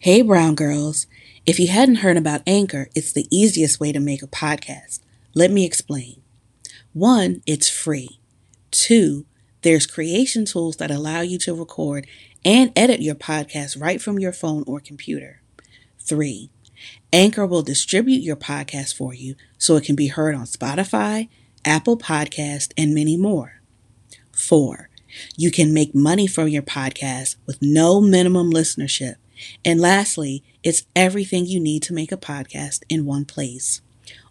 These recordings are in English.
Hey, Brown Girls. If you hadn't heard about Anchor, it's the easiest way to make a podcast. Let me explain. One, it's free. Two, there's creation tools that allow you to record and edit your podcast right from your phone or computer. Three, Anchor will distribute your podcast for you so it can be heard on Spotify, Apple Podcast, and many more. Four, you can make money from your podcast with no minimum listenership. And lastly, it's everything you need to make a podcast in one place.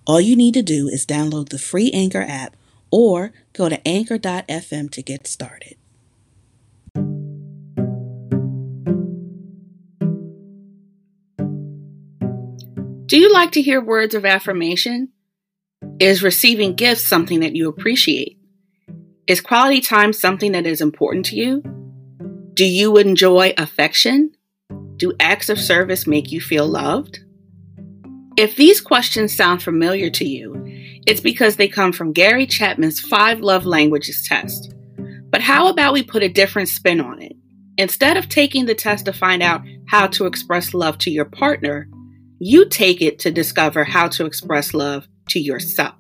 All you need to do is download the free Anchor app or go to anchor.fm to get started. Do you like to hear words of affirmation? Is receiving gifts something that you appreciate? Is quality time something that is important to you? Do you enjoy affection? Do acts of service make you feel loved? If these questions sound familiar to you, it's because they come from Gary Chapman's Five Love Languages test. But how about we put a different spin on it? Instead of taking the test to find out how to express love to your partner, you take it to discover how to express love to yourself.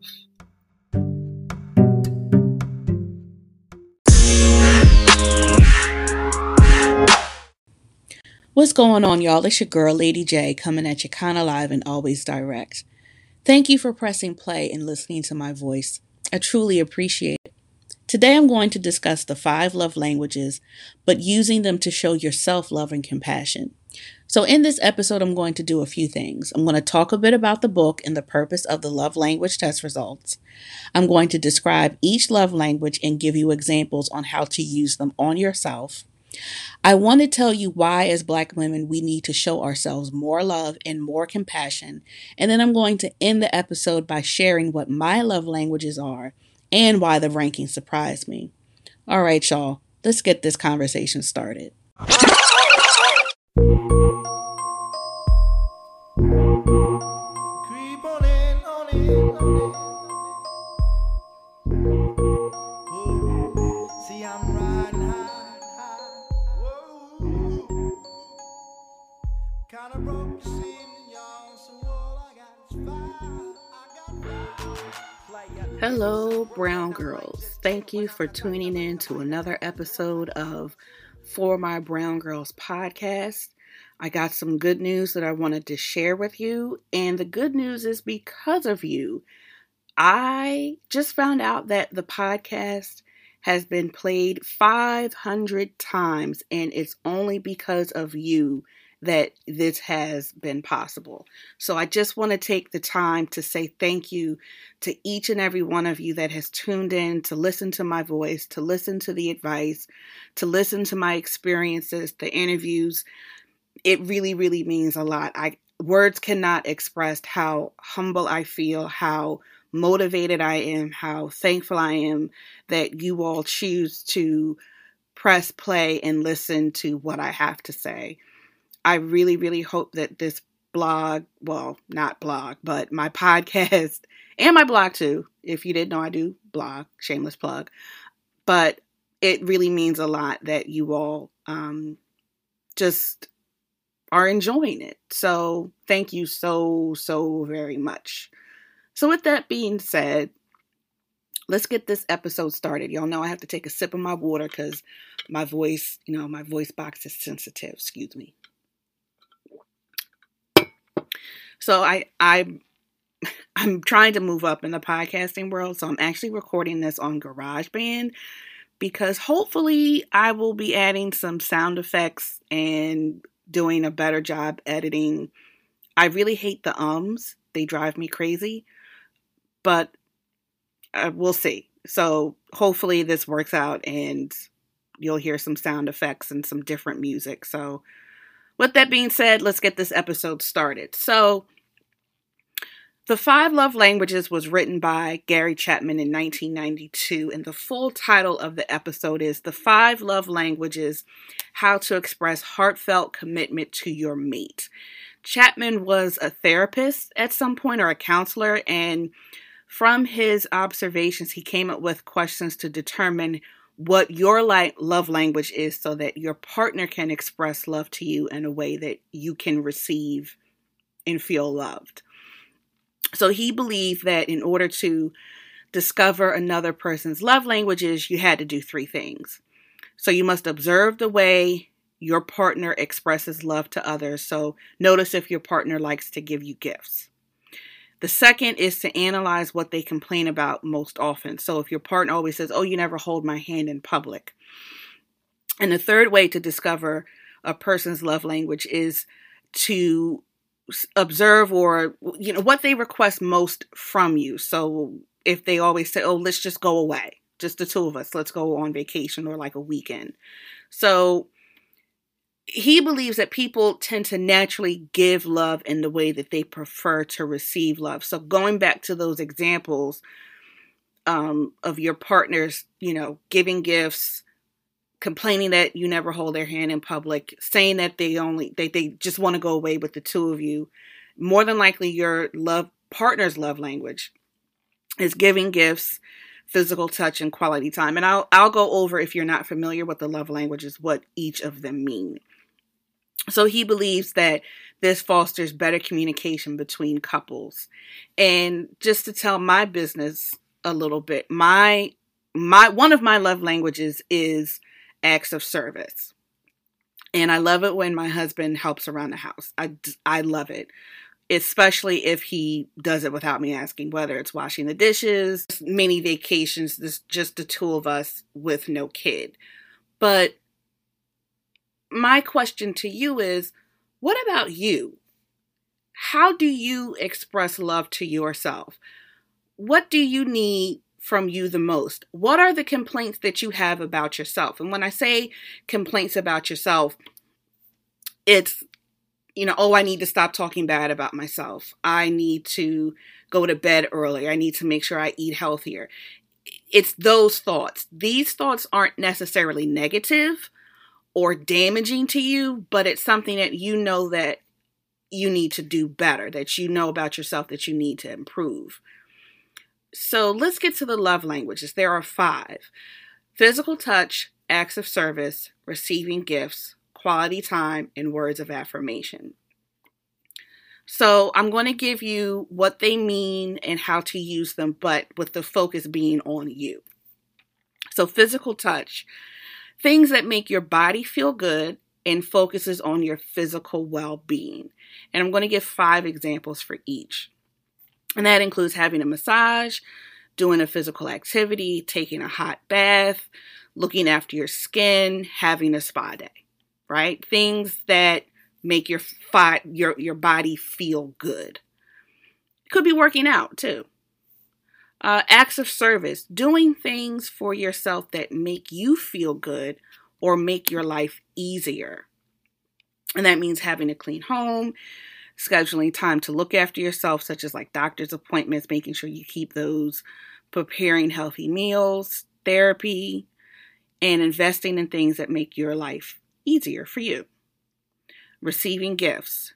What's going on, y'all? It's your girl, Lady J, coming at you kind of live and always direct. Thank you for pressing play and listening to my voice. I truly appreciate it. Today I'm going to discuss the five love languages, but using them to show yourself love and compassion. So, in this episode, I'm going to do a few things. I'm going to talk a bit about the book and the purpose of the love language test results. I'm going to describe each love language and give you examples on how to use them on yourself. I want to tell you why, as Black women, we need to show ourselves more love and more compassion. And then I'm going to end the episode by sharing what my love languages are and why the ranking surprised me. All right, y'all, let's get this conversation started. Girls. Thank you for tuning in to another episode of For My Brown Girls podcast. I got some good news that I wanted to share with you, and the good news is because of you. I just found out that the podcast has been played 500 times, and it's only because of you that this has been possible. So I just want to take the time to say thank you to each and every one of you that has tuned in to listen to my voice, to listen to the advice, to listen to my experiences, the interviews. It really, really means a lot. I words cannot express how humble I feel, how motivated I am, how thankful I am that you all choose to press play and listen to what I have to say. I really, really hope that this blog, well, not blog, but my podcast and my blog too. If you didn't know, I do blog, shameless plug. But it really means a lot that you all um, just are enjoying it. So thank you so, so very much. So, with that being said, let's get this episode started. Y'all know I have to take a sip of my water because my voice, you know, my voice box is sensitive. Excuse me. So I I I'm trying to move up in the podcasting world, so I'm actually recording this on GarageBand because hopefully I will be adding some sound effects and doing a better job editing. I really hate the ums. They drive me crazy. But uh, we'll see. So hopefully this works out and you'll hear some sound effects and some different music. So with that being said, let's get this episode started. So, The Five Love Languages was written by Gary Chapman in 1992, and the full title of the episode is The Five Love Languages How to Express Heartfelt Commitment to Your Mate. Chapman was a therapist at some point or a counselor, and from his observations, he came up with questions to determine what your like love language is so that your partner can express love to you in a way that you can receive and feel loved. So he believed that in order to discover another person's love languages, you had to do three things. So you must observe the way your partner expresses love to others. So notice if your partner likes to give you gifts. The second is to analyze what they complain about most often. So if your partner always says, Oh, you never hold my hand in public. And the third way to discover a person's love language is to observe or you know what they request most from you so if they always say oh let's just go away just the two of us let's go on vacation or like a weekend so he believes that people tend to naturally give love in the way that they prefer to receive love so going back to those examples um, of your partners you know giving gifts complaining that you never hold their hand in public, saying that they only they, they just want to go away with the two of you, more than likely your love partner's love language is giving gifts, physical touch, and quality time. And I'll I'll go over if you're not familiar with the love languages what each of them mean. So he believes that this fosters better communication between couples. And just to tell my business a little bit, my my one of my love languages is acts of service. And I love it when my husband helps around the house. I, I love it, especially if he does it without me asking, whether it's washing the dishes, many vacations, this just the two of us with no kid. But my question to you is what about you? How do you express love to yourself? What do you need from you the most? What are the complaints that you have about yourself? And when I say complaints about yourself, it's, you know, oh, I need to stop talking bad about myself. I need to go to bed early. I need to make sure I eat healthier. It's those thoughts. These thoughts aren't necessarily negative or damaging to you, but it's something that you know that you need to do better, that you know about yourself that you need to improve. So let's get to the love languages. There are five physical touch, acts of service, receiving gifts, quality time, and words of affirmation. So I'm going to give you what they mean and how to use them, but with the focus being on you. So, physical touch, things that make your body feel good and focuses on your physical well being. And I'm going to give five examples for each. And that includes having a massage, doing a physical activity, taking a hot bath, looking after your skin, having a spa day, right? Things that make your fi- your your body feel good. It could be working out too. Uh, acts of service, doing things for yourself that make you feel good or make your life easier. And that means having a clean home, scheduling time to look after yourself, such as like doctor's appointments, making sure you keep those, preparing healthy meals, therapy, and investing in things that make your life easier for you. Receiving gifts,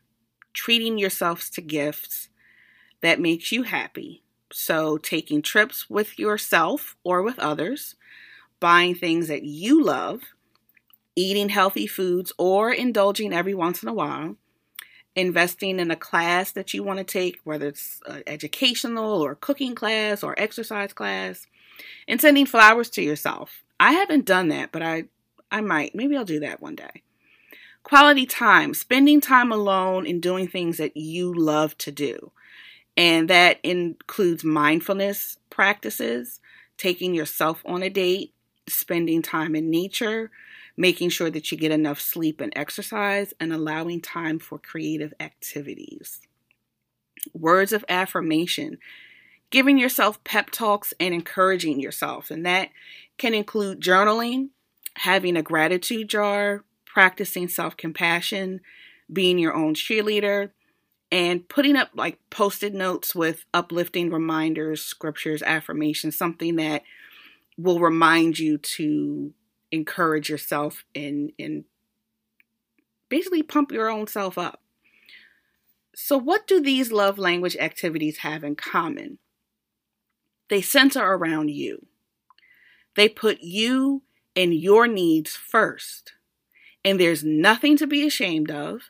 treating yourselves to gifts that makes you happy. So, taking trips with yourself or with others, buying things that you love, eating healthy foods or indulging every once in a while, investing in a class that you want to take, whether it's educational or cooking class or exercise class, and sending flowers to yourself. I haven't done that, but I I might. Maybe I'll do that one day. Quality time, spending time alone and doing things that you love to do. And that includes mindfulness practices, taking yourself on a date, spending time in nature, making sure that you get enough sleep and exercise, and allowing time for creative activities. Words of affirmation, giving yourself pep talks and encouraging yourself. And that can include journaling, having a gratitude jar, practicing self compassion, being your own cheerleader, and putting up like post it notes with uplifting reminders, scriptures, affirmations, something that will remind you to encourage yourself and and basically pump your own self up. So what do these love language activities have in common? They center around you. They put you and your needs first. And there's nothing to be ashamed of,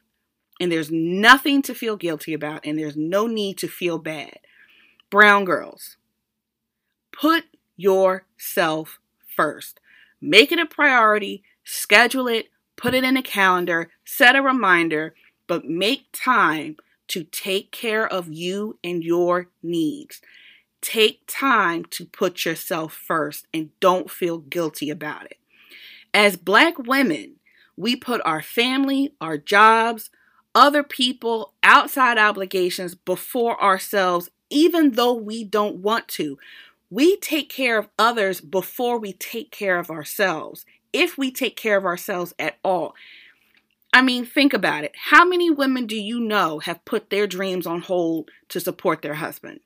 and there's nothing to feel guilty about, and there's no need to feel bad. Brown girls, put yourself first. Make it a priority, schedule it, put it in a calendar, set a reminder, but make time to take care of you and your needs. Take time to put yourself first and don't feel guilty about it. As Black women, we put our family, our jobs, other people, outside obligations before ourselves, even though we don't want to. We take care of others before we take care of ourselves, if we take care of ourselves at all. I mean, think about it. How many women do you know have put their dreams on hold to support their husband?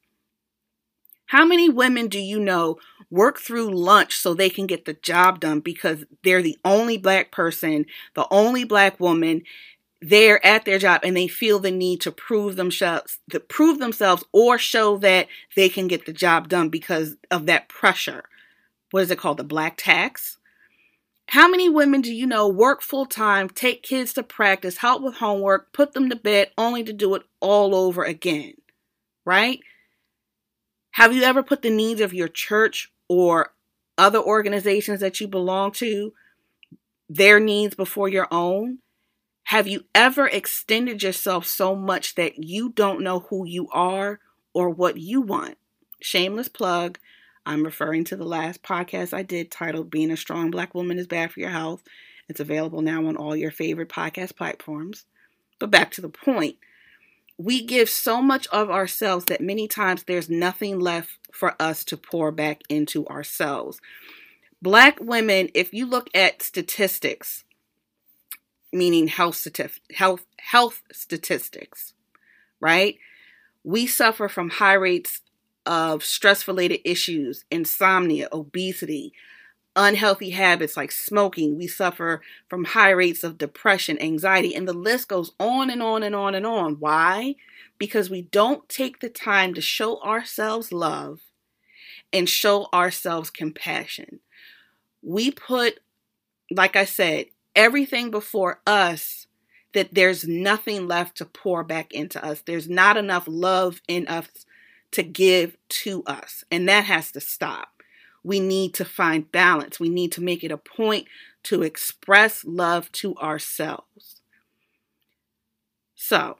How many women do you know work through lunch so they can get the job done because they're the only black person, the only black woman there at their job and they feel the need to prove themselves to prove themselves or show that they can get the job done because of that pressure. What is it called? The black tax? How many women do you know work full time, take kids to practice, help with homework, put them to bed only to do it all over again? Right? Have you ever put the needs of your church or other organizations that you belong to, their needs before your own? Have you ever extended yourself so much that you don't know who you are or what you want? Shameless plug. I'm referring to the last podcast I did titled Being a Strong Black Woman is Bad for Your Health. It's available now on all your favorite podcast platforms. But back to the point we give so much of ourselves that many times there's nothing left for us to pour back into ourselves. Black women, if you look at statistics, meaning health health health statistics, right? We suffer from high rates of stress related issues, insomnia, obesity, unhealthy habits like smoking. We suffer from high rates of depression, anxiety, and the list goes on and on and on and on. Why? Because we don't take the time to show ourselves love and show ourselves compassion. We put, like I said, everything before us that there's nothing left to pour back into us. There's not enough love in us to give to us. And that has to stop we need to find balance. We need to make it a point to express love to ourselves. So,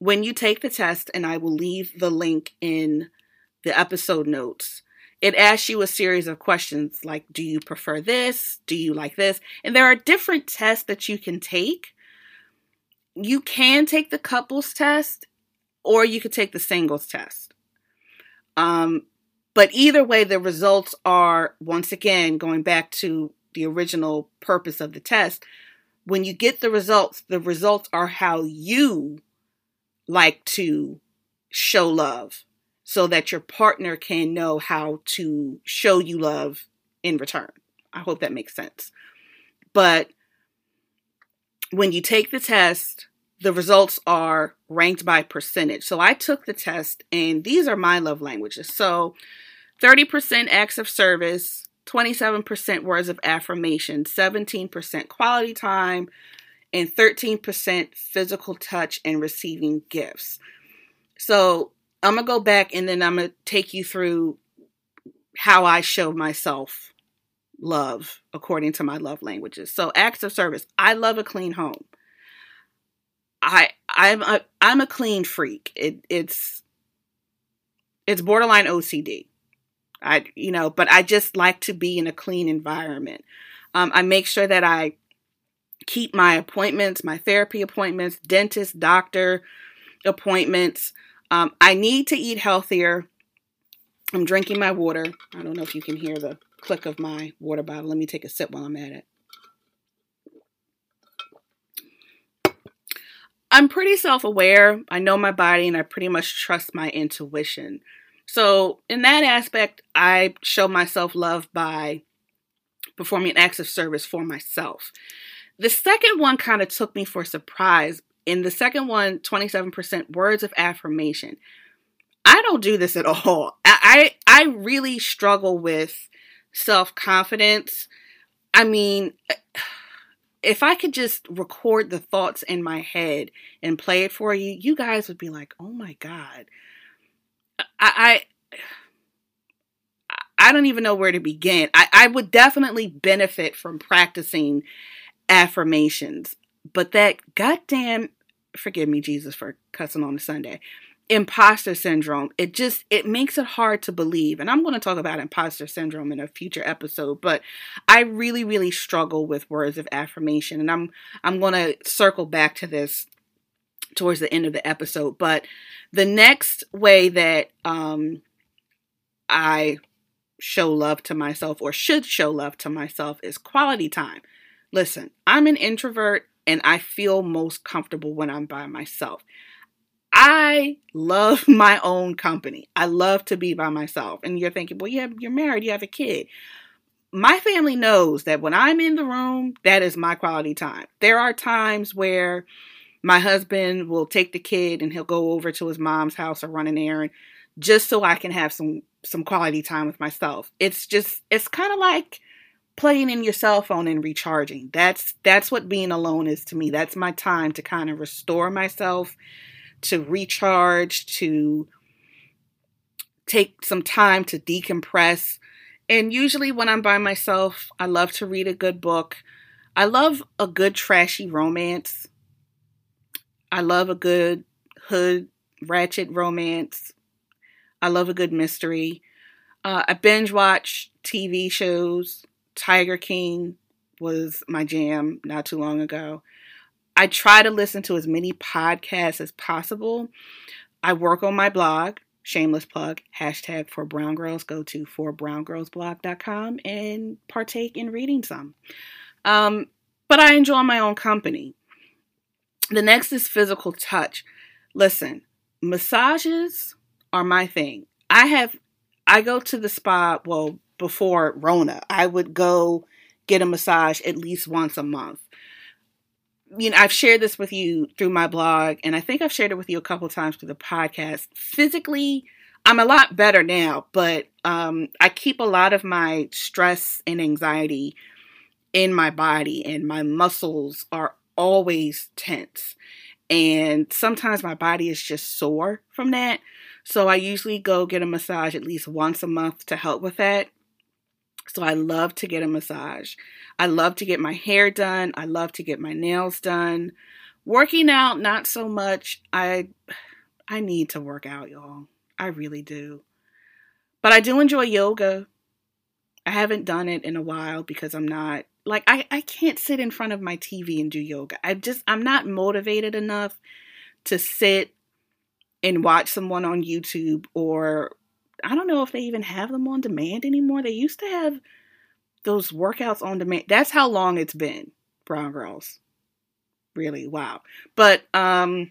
when you take the test, and I will leave the link in the episode notes, it asks you a series of questions like Do you prefer this? Do you like this? And there are different tests that you can take. You can take the couples test, or you could take the singles test. Um, but either way, the results are, once again, going back to the original purpose of the test. When you get the results, the results are how you like to show love so that your partner can know how to show you love in return. I hope that makes sense. But when you take the test, the results are ranked by percentage. So I took the test, and these are my love languages. So 30% acts of service, 27% words of affirmation, 17% quality time, and 13% physical touch and receiving gifts. So I'm going to go back and then I'm going to take you through how I show myself love according to my love languages. So acts of service. I love a clean home. I I'm a I'm a clean freak. It, it's it's borderline OCD. I you know, but I just like to be in a clean environment. Um, I make sure that I keep my appointments, my therapy appointments, dentist, doctor appointments. Um, I need to eat healthier. I'm drinking my water. I don't know if you can hear the click of my water bottle. Let me take a sip while I'm at it. I'm pretty self aware. I know my body and I pretty much trust my intuition. So, in that aspect, I show myself love by performing acts of service for myself. The second one kind of took me for surprise. In the second one, 27% words of affirmation. I don't do this at all. I, I, I really struggle with self confidence. I mean, if I could just record the thoughts in my head and play it for you, you guys would be like, "Oh my god." I I, I don't even know where to begin. I, I would definitely benefit from practicing affirmations, but that goddamn forgive me, Jesus, for cussing on a Sunday imposter syndrome it just it makes it hard to believe. And i'm going to talk about imposter syndrome in a future episode but i really really struggle with words of affirmation. And i'm i'm going to circle back to this towards the end of the episode. But the next way that um i show love to myself or should show love to myself is quality time. Listen i'm an introvert and i feel most comfortable when i'm by myself I love my own company. I love to be by myself. And you're thinking, well, yeah, you're married, you have a kid. My family knows that when I'm in the room, that is my quality time. There are times where my husband will take the kid and he'll go over to his mom's house or run an errand just so I can have some some quality time with myself. It's just it's kind of like playing in your cell phone and recharging. That's that's what being alone is to me. That's my time to kind of restore myself to recharge, to take some time to decompress. And usually, when I'm by myself, I love to read a good book. I love a good trashy romance. I love a good hood ratchet romance. I love a good mystery. Uh, I binge watch TV shows. Tiger King was my jam not too long ago. I try to listen to as many podcasts as possible. I work on my blog, shameless plug, hashtag for brown girls. Go to forbrowngirlsblog.com and partake in reading some. Um, but I enjoy my own company. The next is physical touch. Listen, massages are my thing. I have, I go to the spa, well, before Rona, I would go get a massage at least once a month you know, I've shared this with you through my blog, and I think I've shared it with you a couple times through the podcast. Physically, I'm a lot better now, but um, I keep a lot of my stress and anxiety in my body, and my muscles are always tense. And sometimes my body is just sore from that. So I usually go get a massage at least once a month to help with that. So I love to get a massage. I love to get my hair done. I love to get my nails done. Working out, not so much. I I need to work out, y'all. I really do. But I do enjoy yoga. I haven't done it in a while because I'm not like I, I can't sit in front of my TV and do yoga. I just I'm not motivated enough to sit and watch someone on YouTube or I don't know if they even have them on demand anymore. They used to have those workouts on demand. That's how long it's been, Brown Girls. Really, wow. But um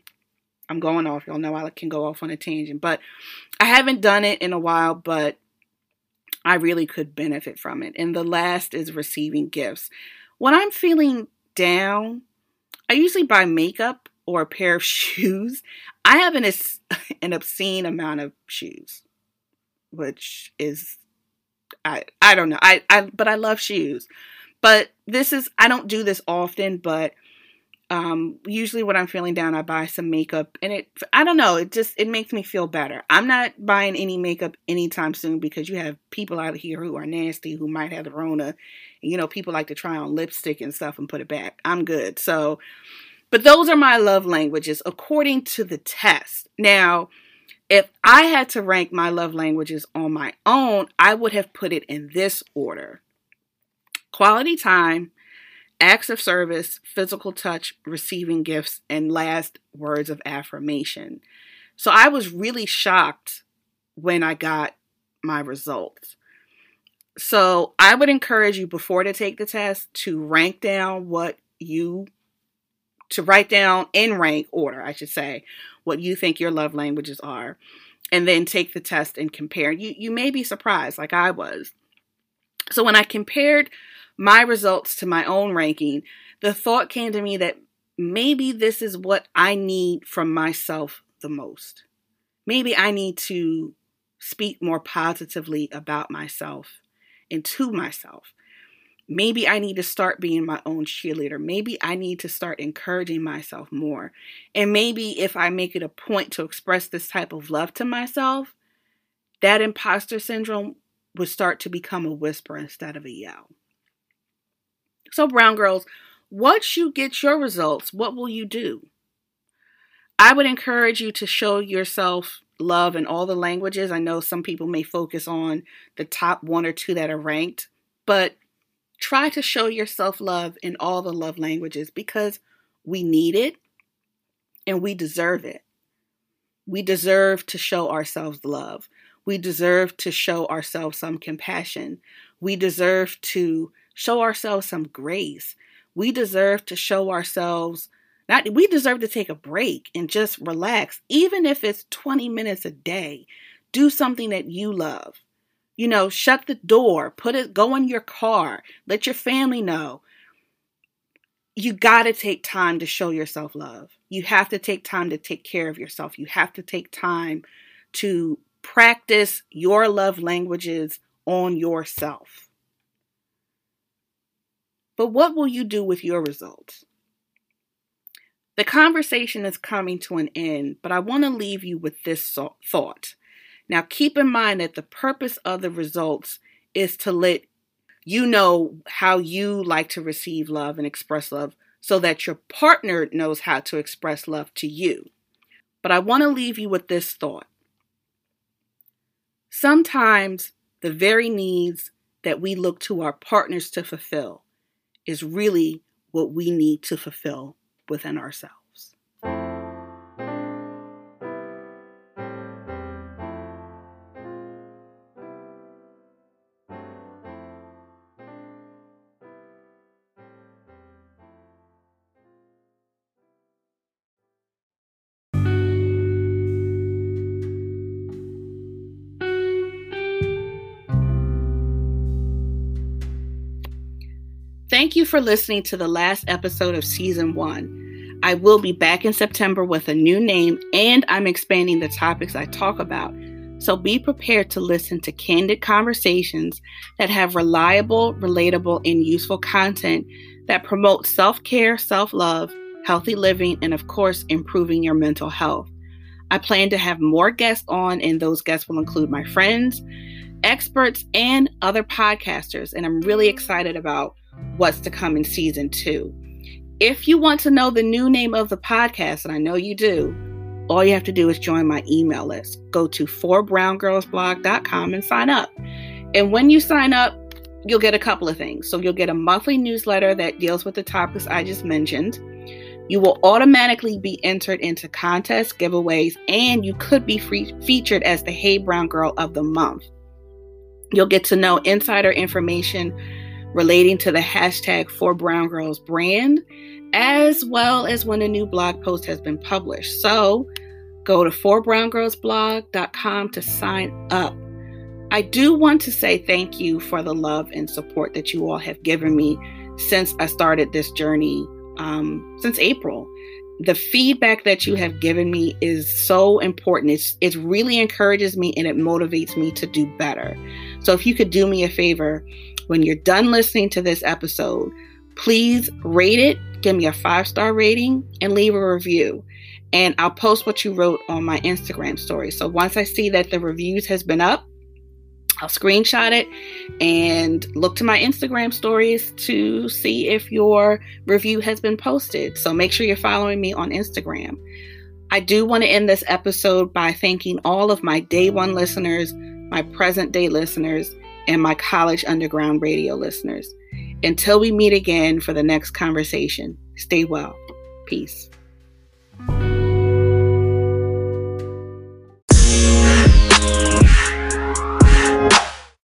I'm going off. Y'all know I can go off on a tangent, but I haven't done it in a while, but I really could benefit from it. And the last is receiving gifts. When I'm feeling down, I usually buy makeup or a pair of shoes. I have an, an obscene amount of shoes which is I I don't know. I I but I love shoes. But this is I don't do this often, but um usually when I'm feeling down I buy some makeup and it I don't know, it just it makes me feel better. I'm not buying any makeup anytime soon because you have people out here who are nasty who might have the rona. You know, people like to try on lipstick and stuff and put it back. I'm good. So but those are my love languages according to the test. Now, if I had to rank my love languages on my own, I would have put it in this order quality time, acts of service, physical touch, receiving gifts, and last words of affirmation. So I was really shocked when I got my results. So I would encourage you before to take the test to rank down what you to write down in rank order, I should say, what you think your love languages are, and then take the test and compare. You you may be surprised, like I was. So when I compared my results to my own ranking, the thought came to me that maybe this is what I need from myself the most. Maybe I need to speak more positively about myself and to myself. Maybe I need to start being my own cheerleader. Maybe I need to start encouraging myself more. And maybe if I make it a point to express this type of love to myself, that imposter syndrome would start to become a whisper instead of a yell. So, brown girls, once you get your results, what will you do? I would encourage you to show yourself love in all the languages. I know some people may focus on the top one or two that are ranked, but try to show yourself love in all the love languages because we need it and we deserve it. We deserve to show ourselves love. We deserve to show ourselves some compassion. We deserve to show ourselves some grace. We deserve to show ourselves not we deserve to take a break and just relax even if it's 20 minutes a day. Do something that you love. You know, shut the door, put it, go in your car, let your family know. You got to take time to show yourself love. You have to take time to take care of yourself. You have to take time to practice your love languages on yourself. But what will you do with your results? The conversation is coming to an end, but I want to leave you with this thought. Now, keep in mind that the purpose of the results is to let you know how you like to receive love and express love so that your partner knows how to express love to you. But I want to leave you with this thought. Sometimes the very needs that we look to our partners to fulfill is really what we need to fulfill within ourselves. Thank you for listening to the last episode of season one. I will be back in September with a new name and I'm expanding the topics I talk about. So be prepared to listen to candid conversations that have reliable, relatable, and useful content that promote self care, self love, healthy living, and of course, improving your mental health. I plan to have more guests on, and those guests will include my friends, experts, and other podcasters. And I'm really excited about what's to come in season two. If you want to know the new name of the podcast, and I know you do, all you have to do is join my email list. Go to forbrowngirlsblog.com and sign up. And when you sign up, you'll get a couple of things. So you'll get a monthly newsletter that deals with the topics I just mentioned. You will automatically be entered into contests, giveaways, and you could be free- featured as the Hey Brown Girl of the month. You'll get to know insider information relating to the hashtag for Brown Girls brand, as well as when a new blog post has been published. So go to forbrowngirlsblog.com to sign up. I do want to say thank you for the love and support that you all have given me since I started this journey um, since April. The feedback that you have given me is so important. It's, it really encourages me and it motivates me to do better. So if you could do me a favor, when you're done listening to this episode, please rate it, give me a five star rating, and leave a review. And I'll post what you wrote on my Instagram story. So once I see that the reviews has been up, I'll screenshot it and look to my Instagram stories to see if your review has been posted. So make sure you're following me on Instagram. I do want to end this episode by thanking all of my day one listeners, my present day listeners, and my college underground radio listeners. Until we meet again for the next conversation, stay well. Peace.